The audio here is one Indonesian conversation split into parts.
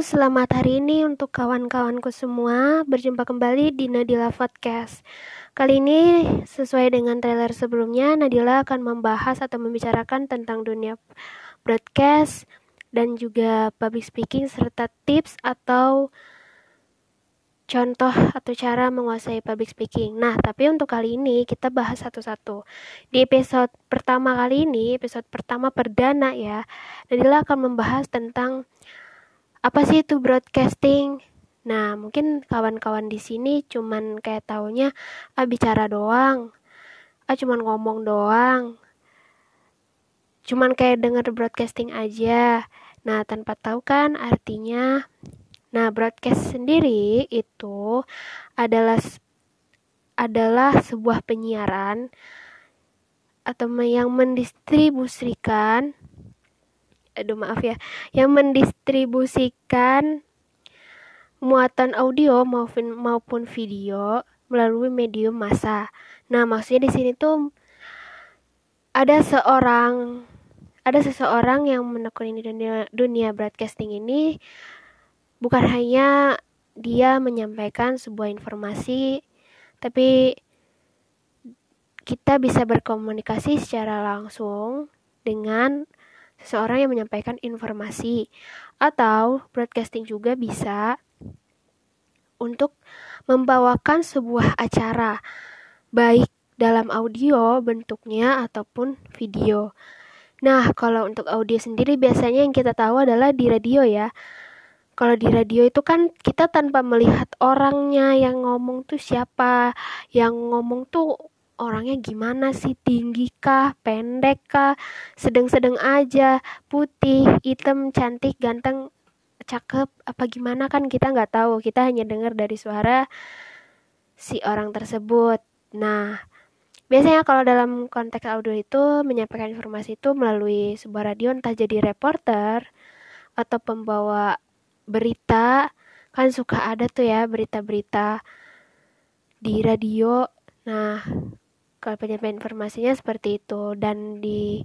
selamat hari ini untuk kawan-kawanku semua. Berjumpa kembali di Nadila Podcast. Kali ini sesuai dengan trailer sebelumnya, Nadila akan membahas atau membicarakan tentang dunia broadcast dan juga public speaking serta tips atau contoh atau cara menguasai public speaking. Nah, tapi untuk kali ini kita bahas satu-satu. Di episode pertama kali ini, episode pertama perdana ya, Nadila akan membahas tentang apa sih itu broadcasting? Nah, mungkin kawan-kawan di sini cuman kayak taunya ah bicara doang. Ah cuman ngomong doang. Cuman kayak denger broadcasting aja. Nah, tanpa tahu kan artinya Nah, broadcast sendiri itu adalah adalah sebuah penyiaran atau yang mendistribusikan aduh maaf ya, yang mendistribusikan muatan audio maupun maupun video melalui medium massa. Nah, maksudnya di sini tuh ada seorang ada seseorang yang menekuni dunia, dunia broadcasting ini bukan hanya dia menyampaikan sebuah informasi, tapi kita bisa berkomunikasi secara langsung dengan seseorang yang menyampaikan informasi atau broadcasting juga bisa untuk membawakan sebuah acara baik dalam audio bentuknya ataupun video. Nah, kalau untuk audio sendiri biasanya yang kita tahu adalah di radio ya. Kalau di radio itu kan kita tanpa melihat orangnya yang ngomong tuh siapa, yang ngomong tuh orangnya gimana sih? Tinggi kah? Pendek kah? Sedang-sedang aja. Putih hitam cantik ganteng cakep apa gimana kan? Kita nggak tahu. Kita hanya dengar dari suara si orang tersebut. Nah biasanya kalau dalam konteks audio itu menyampaikan informasi itu melalui sebuah radio entah jadi reporter atau pembawa berita kan suka ada tuh ya berita-berita di radio. Nah kalau penyampaian informasinya seperti itu dan di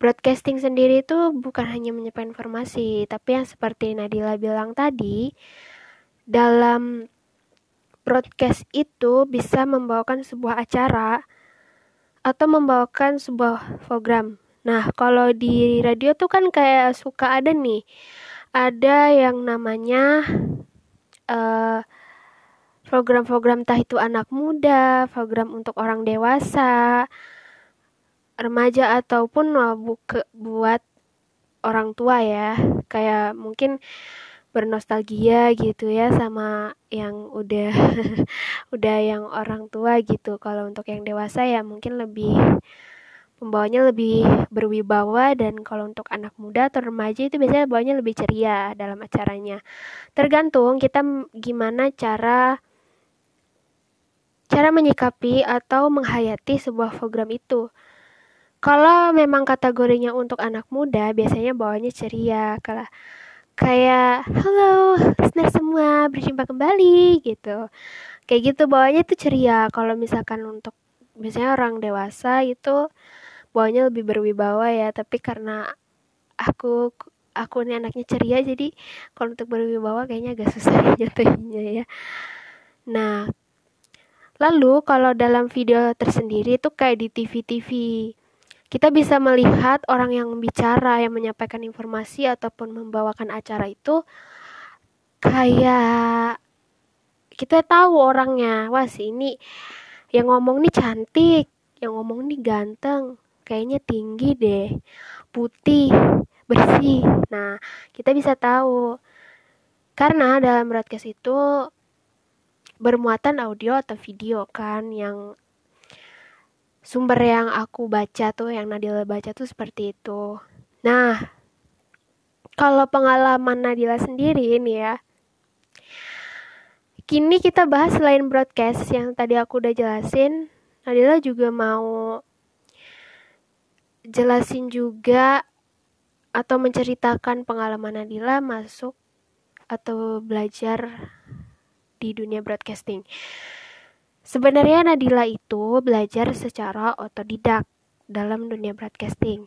broadcasting sendiri itu bukan hanya menyampaikan informasi tapi yang seperti Nadila bilang tadi dalam broadcast itu bisa membawakan sebuah acara atau membawakan sebuah program. Nah, kalau di radio tuh kan kayak suka ada nih, ada yang namanya uh, program-program entah itu anak muda, program untuk orang dewasa, remaja ataupun buke, buat orang tua ya. Kayak mungkin bernostalgia gitu ya sama yang udah udah yang orang tua gitu. Kalau untuk yang dewasa ya mungkin lebih pembawanya lebih berwibawa dan kalau untuk anak muda atau remaja itu biasanya bawanya lebih ceria dalam acaranya. Tergantung kita gimana cara cara menyikapi atau menghayati sebuah program itu. Kalau memang kategorinya untuk anak muda, biasanya bawanya ceria, kalau kayak halo listener semua berjumpa kembali gitu. Kayak gitu bawanya tuh ceria. Kalau misalkan untuk biasanya orang dewasa itu bawanya lebih berwibawa ya, tapi karena aku aku ini anaknya ceria jadi kalau untuk berwibawa kayaknya agak susah nyatanya ya. Nah, Lalu kalau dalam video tersendiri itu kayak di TV-TV, kita bisa melihat orang yang bicara, yang menyampaikan informasi ataupun membawakan acara itu kayak kita tahu orangnya. Wah, si ini yang ngomong nih cantik, yang ngomong nih ganteng, kayaknya tinggi deh, putih, bersih. Nah, kita bisa tahu karena dalam broadcast itu bermuatan audio atau video kan yang sumber yang aku baca tuh yang Nadila baca tuh seperti itu. Nah, kalau pengalaman Nadila sendiri ini ya. Kini kita bahas selain broadcast yang tadi aku udah jelasin, Nadila juga mau jelasin juga atau menceritakan pengalaman Nadila masuk atau belajar di dunia broadcasting. Sebenarnya Nadila itu belajar secara otodidak dalam dunia broadcasting.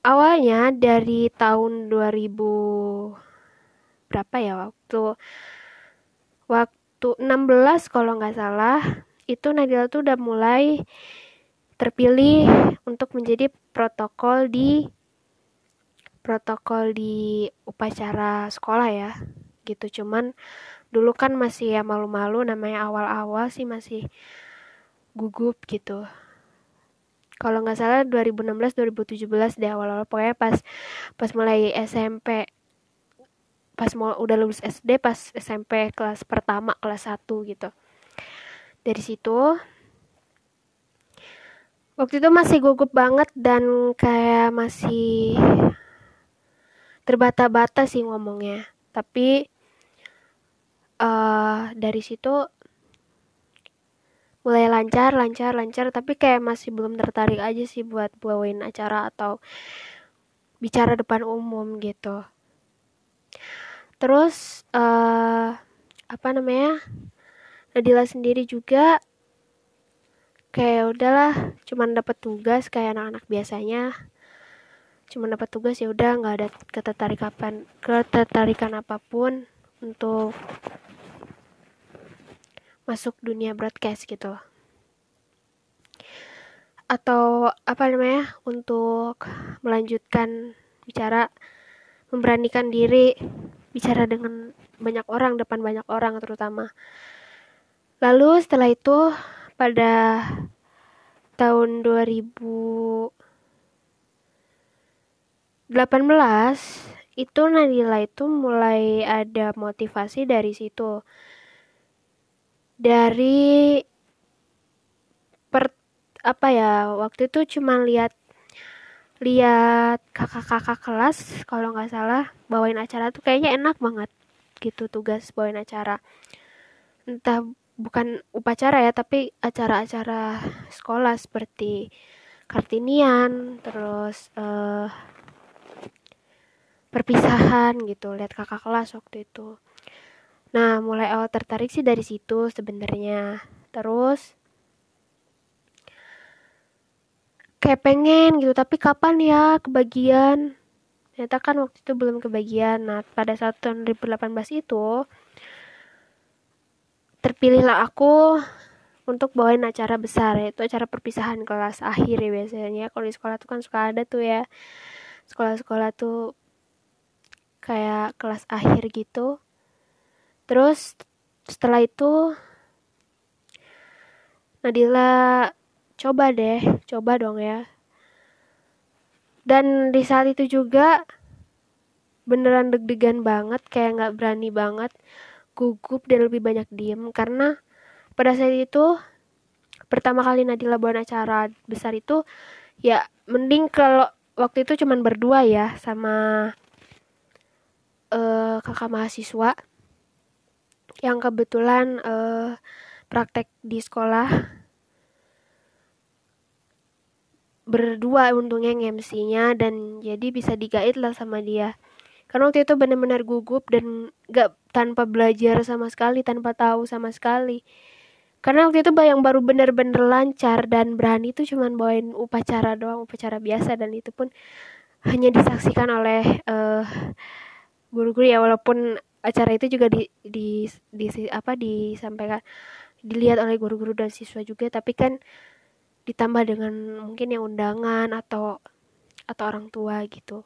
Awalnya dari tahun 2000 berapa ya waktu waktu 16 kalau nggak salah itu Nadila tuh udah mulai terpilih untuk menjadi protokol di protokol di upacara sekolah ya gitu cuman dulu kan masih ya malu-malu namanya awal-awal sih masih gugup gitu. Kalau nggak salah 2016 2017 deh awal-awal. Pokoknya pas pas mulai SMP pas mau udah lulus SD pas SMP kelas pertama kelas 1 gitu. Dari situ waktu itu masih gugup banget dan kayak masih terbata-bata sih ngomongnya. Tapi uh, dari situ mulai lancar lancar lancar. Tapi kayak masih belum tertarik aja sih buat bawain acara atau bicara depan umum gitu. Terus uh, apa namanya Nadila sendiri juga kayak udahlah cuman dapat tugas kayak anak-anak biasanya. Cuma dapat tugas ya udah nggak ada ketertarikan ketertarikan apa pun untuk masuk dunia broadcast gitu atau apa namanya untuk melanjutkan bicara memberanikan diri bicara dengan banyak orang depan banyak orang terutama. Lalu setelah itu pada tahun 2018 itu Nadila itu mulai ada motivasi dari situ dari per apa ya waktu itu cuma lihat lihat kakak-kakak kelas kalau nggak salah bawain acara tuh kayaknya enak banget gitu tugas bawain acara. Entah bukan upacara ya tapi acara-acara sekolah seperti kartinian terus uh, perpisahan gitu lihat kakak kelas waktu itu Nah, mulai awal tertarik sih dari situ sebenarnya. Terus kayak pengen gitu, tapi kapan ya kebagian? Ternyata kan waktu itu belum kebagian. Nah, pada saat tahun 2018 itu terpilihlah aku untuk bawain acara besar yaitu acara perpisahan kelas akhir ya biasanya kalau di sekolah tuh kan suka ada tuh ya sekolah-sekolah tuh kayak kelas akhir gitu terus setelah itu Nadila coba deh coba dong ya. Dan di saat itu juga beneran deg-degan banget kayak nggak berani banget gugup dan lebih banyak diem. Karena pada saat itu pertama kali Nadila buat acara besar itu ya mending kalau waktu itu cuman berdua ya sama uh, kakak mahasiswa yang kebetulan uh, praktek di sekolah. Berdua untungnya MC-nya dan jadi bisa digait lah sama dia. Karena waktu itu benar-benar gugup dan gak tanpa belajar sama sekali tanpa tahu sama sekali. Karena waktu itu yang baru benar-benar lancar dan berani itu cuman bawain upacara doang upacara biasa dan itu pun hanya disaksikan oleh uh, guru-guru ya. Walaupun acara itu juga di, di, di apa disampaikan dilihat oleh guru-guru dan siswa juga tapi kan ditambah dengan mungkin yang undangan atau atau orang tua gitu.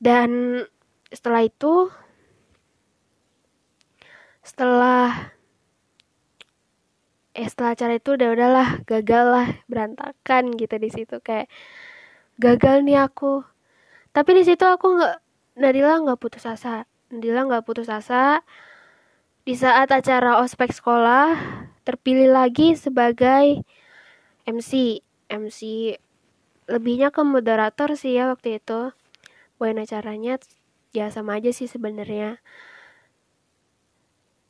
Dan setelah itu setelah eh setelah acara itu udah udahlah gagal lah berantakan gitu di situ kayak gagal nih aku. Tapi di situ aku nggak Nadila nggak putus asa Nadila nggak putus asa. Di saat acara ospek sekolah, terpilih lagi sebagai MC. MC lebihnya ke moderator sih ya waktu itu. Bawain acaranya ya sama aja sih sebenarnya.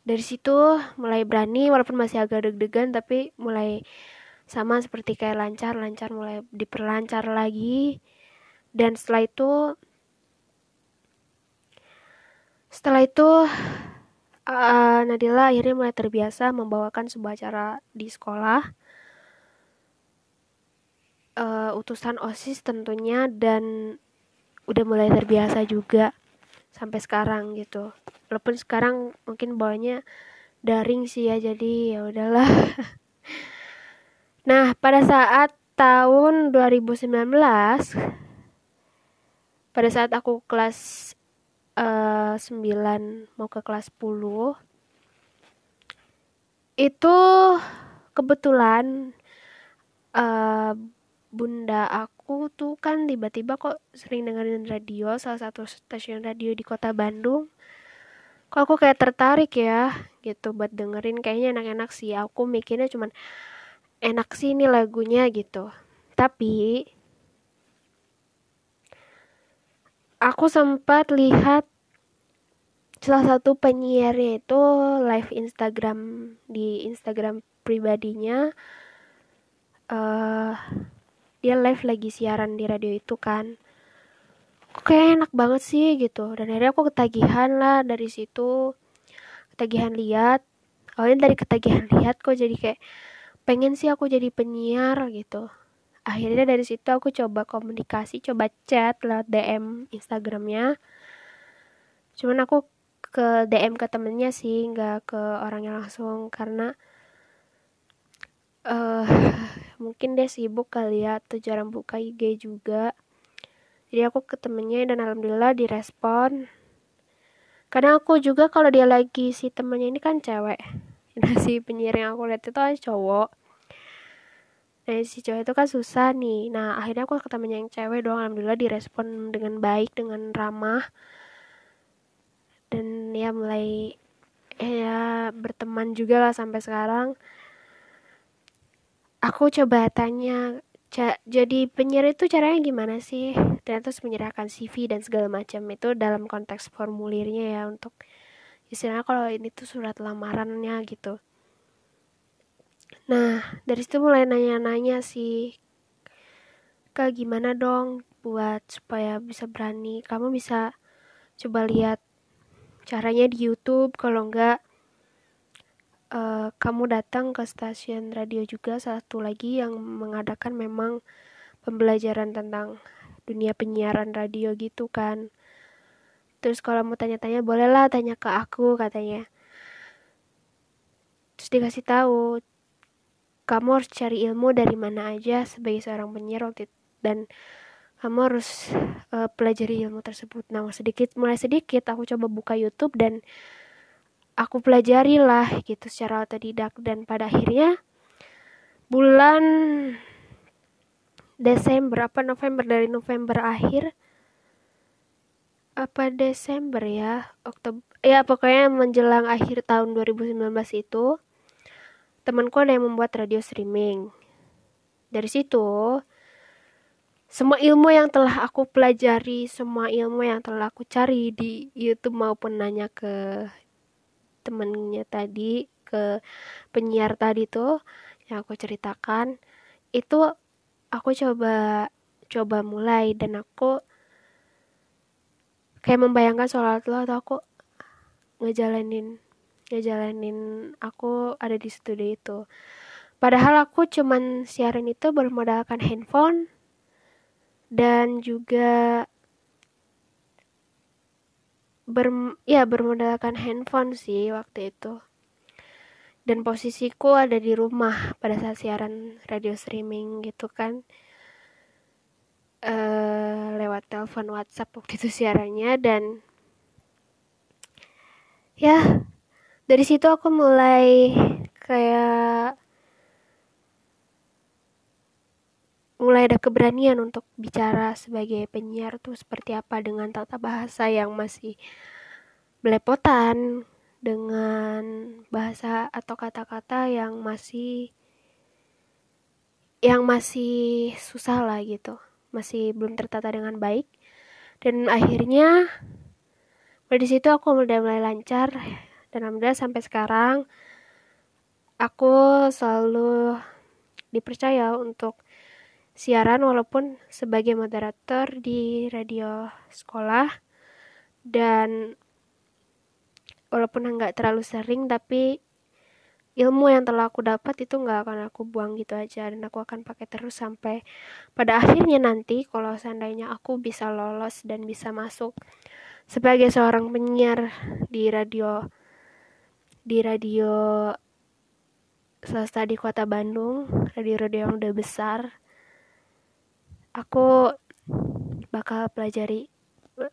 Dari situ mulai berani walaupun masih agak deg-degan tapi mulai sama seperti kayak lancar-lancar mulai diperlancar lagi. Dan setelah itu setelah itu uh, Nadila akhirnya mulai terbiasa membawakan sebuah acara di sekolah. Uh, utusan osis tentunya dan udah mulai terbiasa juga sampai sekarang gitu. Walaupun sekarang mungkin bawanya daring sih ya jadi ya udahlah. Nah pada saat tahun 2019 pada saat aku kelas uh, eh, 9 mau ke kelas 10 itu kebetulan uh, bunda aku tuh kan tiba-tiba kok sering dengerin radio salah satu stasiun radio di kota Bandung. Kok aku kayak tertarik ya gitu buat dengerin. Kayaknya enak-enak sih. Aku mikirnya cuman enak sih ini lagunya gitu. Tapi aku sempat lihat salah satu penyiarnya itu live Instagram di Instagram pribadinya. Uh, dia live lagi siaran di radio itu kan. Kayak enak banget sih gitu. Dan akhirnya aku ketagihan lah dari situ. Ketagihan lihat. Awalnya dari ketagihan lihat kok jadi kayak pengen sih aku jadi penyiar gitu akhirnya dari situ aku coba komunikasi coba chat lewat DM Instagramnya. Cuman aku ke DM ke temennya sih nggak ke orangnya langsung karena uh, mungkin dia sibuk kali ya atau jarang buka IG juga. Jadi aku ke temennya dan alhamdulillah direspon. Karena aku juga kalau dia lagi si temennya ini kan cewek. Nah si penyiar yang aku lihat itu kan cowok nah si cowok itu kan susah nih. Nah akhirnya aku ke temennya yang cewek dong alhamdulillah direspon dengan baik dengan ramah. Dan ya mulai ya berteman juga lah sampai sekarang. Aku coba tanya jadi penyiar itu caranya gimana sih? Ternyata harus menyerahkan CV dan segala macam itu dalam konteks formulirnya ya untuk istilahnya kalau ini tuh surat lamarannya gitu nah dari situ mulai nanya-nanya sih kak gimana dong buat supaya bisa berani? Kamu bisa coba lihat caranya di YouTube kalau enggak uh, kamu datang ke stasiun radio juga. Satu lagi yang mengadakan memang pembelajaran tentang dunia penyiaran radio gitu kan. Terus kalau mau tanya-tanya bolehlah tanya ke aku katanya. Terus dikasih tahu kamu harus cari ilmu dari mana aja sebagai seorang penyiar waktu itu dan kamu harus uh, pelajari ilmu tersebut. Nah, sedikit mulai sedikit aku coba buka YouTube dan aku pelajari lah gitu secara otodidak dan pada akhirnya bulan Desember apa November dari November akhir apa Desember ya Oktober ya pokoknya menjelang akhir tahun 2019 itu temanku ada yang membuat radio streaming. Dari situ semua ilmu yang telah aku pelajari, semua ilmu yang telah aku cari di YouTube maupun nanya ke temennya tadi ke penyiar tadi tuh yang aku ceritakan itu aku coba coba mulai dan aku kayak membayangkan sholat lo atau aku ngejalanin ngejalanin aku ada di studio itu. Padahal aku cuman siaran itu bermodalkan handphone dan juga ber ya bermodalkan handphone sih waktu itu. Dan posisiku ada di rumah pada saat siaran radio streaming gitu kan. Uh, lewat telepon WhatsApp waktu itu siarannya dan ya dari situ aku mulai kayak mulai ada keberanian untuk bicara sebagai penyiar tuh seperti apa dengan tata bahasa yang masih belepotan dengan bahasa atau kata-kata yang masih yang masih susah lah gitu. Masih belum tertata dengan baik. Dan akhirnya dari situ aku mulai mulai lancar dan alhamdulillah sampai sekarang aku selalu dipercaya untuk siaran walaupun sebagai moderator di radio sekolah. Dan walaupun nggak terlalu sering tapi ilmu yang telah aku dapat itu nggak akan aku buang gitu aja. Dan aku akan pakai terus sampai pada akhirnya nanti kalau seandainya aku bisa lolos dan bisa masuk sebagai seorang penyiar di radio di radio swasta di kota Bandung radio-radio yang udah besar. Aku bakal pelajari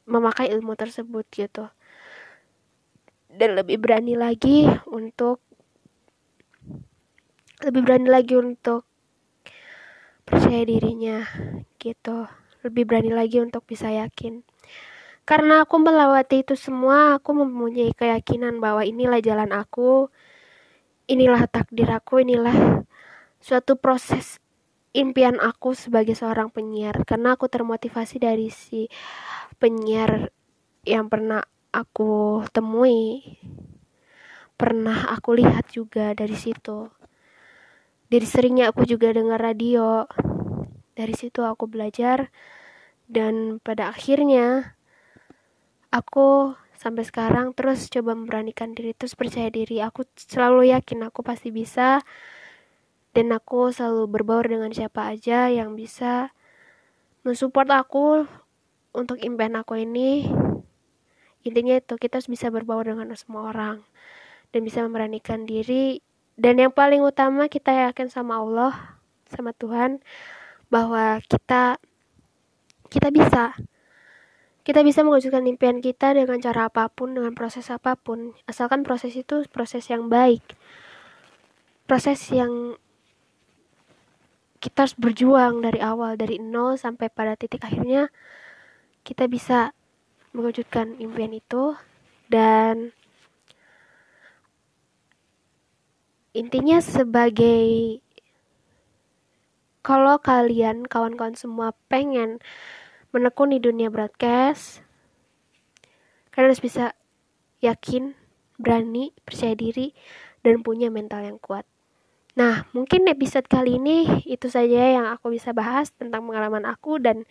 memakai ilmu tersebut gitu. Dan lebih berani lagi untuk lebih berani lagi untuk percaya dirinya gitu. Lebih berani lagi untuk bisa yakin karena aku melewati itu semua aku mempunyai keyakinan bahwa inilah jalan aku inilah takdir aku inilah suatu proses impian aku sebagai seorang penyiar. Karena aku termotivasi dari si penyiar yang pernah aku temui pernah aku lihat juga dari situ. Dari seringnya aku juga dengar radio. Dari situ aku belajar dan pada akhirnya aku sampai sekarang terus coba memberanikan diri terus percaya diri. Aku selalu yakin aku pasti bisa dan aku selalu berbaur dengan siapa aja yang bisa mensupport aku untuk impian aku ini. Intinya itu kita harus bisa berbaur dengan semua orang dan bisa memberanikan diri. Dan yang paling utama kita yakin sama Allah sama Tuhan bahwa kita kita bisa kita bisa mewujudkan impian kita dengan cara apa pun dengan proses apa pun. Asalkan proses itu proses yang baik. Proses yang kita harus berjuang dari awal dari nol sampai pada titik akhirnya kita bisa mewujudkan impian itu. Dan intinya sebagai kalau kalian kawan-kawan semua pengen menekuni dunia broadcast. Kalian harus bisa yakin berani percaya diri dan punya mental yang kuat. Nah, mungkin episode kali ini itu saja yang aku bisa bahas tentang pengalaman aku dan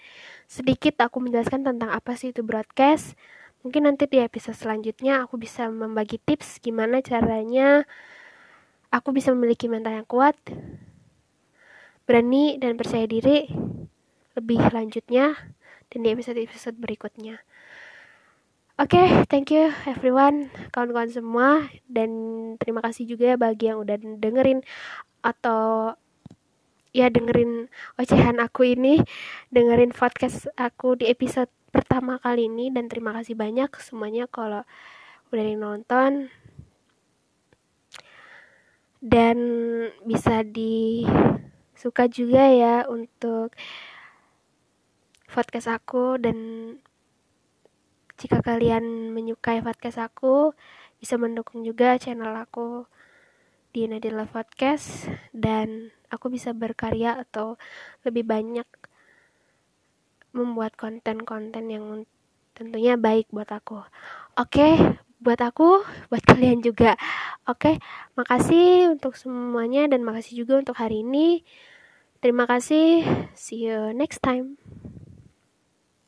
sedikit aku menjelaskan tentang apa sih itu broadcast. Mungkin nanti di episode selanjutnya aku bisa membagi tips gimana caranya aku bisa memiliki mental yang kuat, berani dan percaya diri. Lebih lanjutnya dan di episode-episode berikutnya. Oke, okay, thank you everyone, kawan-kawan semua. Dan terima kasih juga bagi yang udah dengerin atau ya dengerin ocehan aku ini, dengerin podcast aku di episode pertama kali ini. Dan terima kasih banyak semuanya kalau udah nonton. Dan bisa disuka juga ya untuk podcast aku dan jika kalian menyukai podcast aku bisa mendukung juga channel aku di Nadila Podcast dan aku bisa berkarya atau lebih banyak membuat konten-konten yang tentunya baik buat aku. Oke, buat aku, buat kalian juga. Oke, makasih untuk semuanya dan makasih juga untuk hari ini. Terima kasih. See you next time.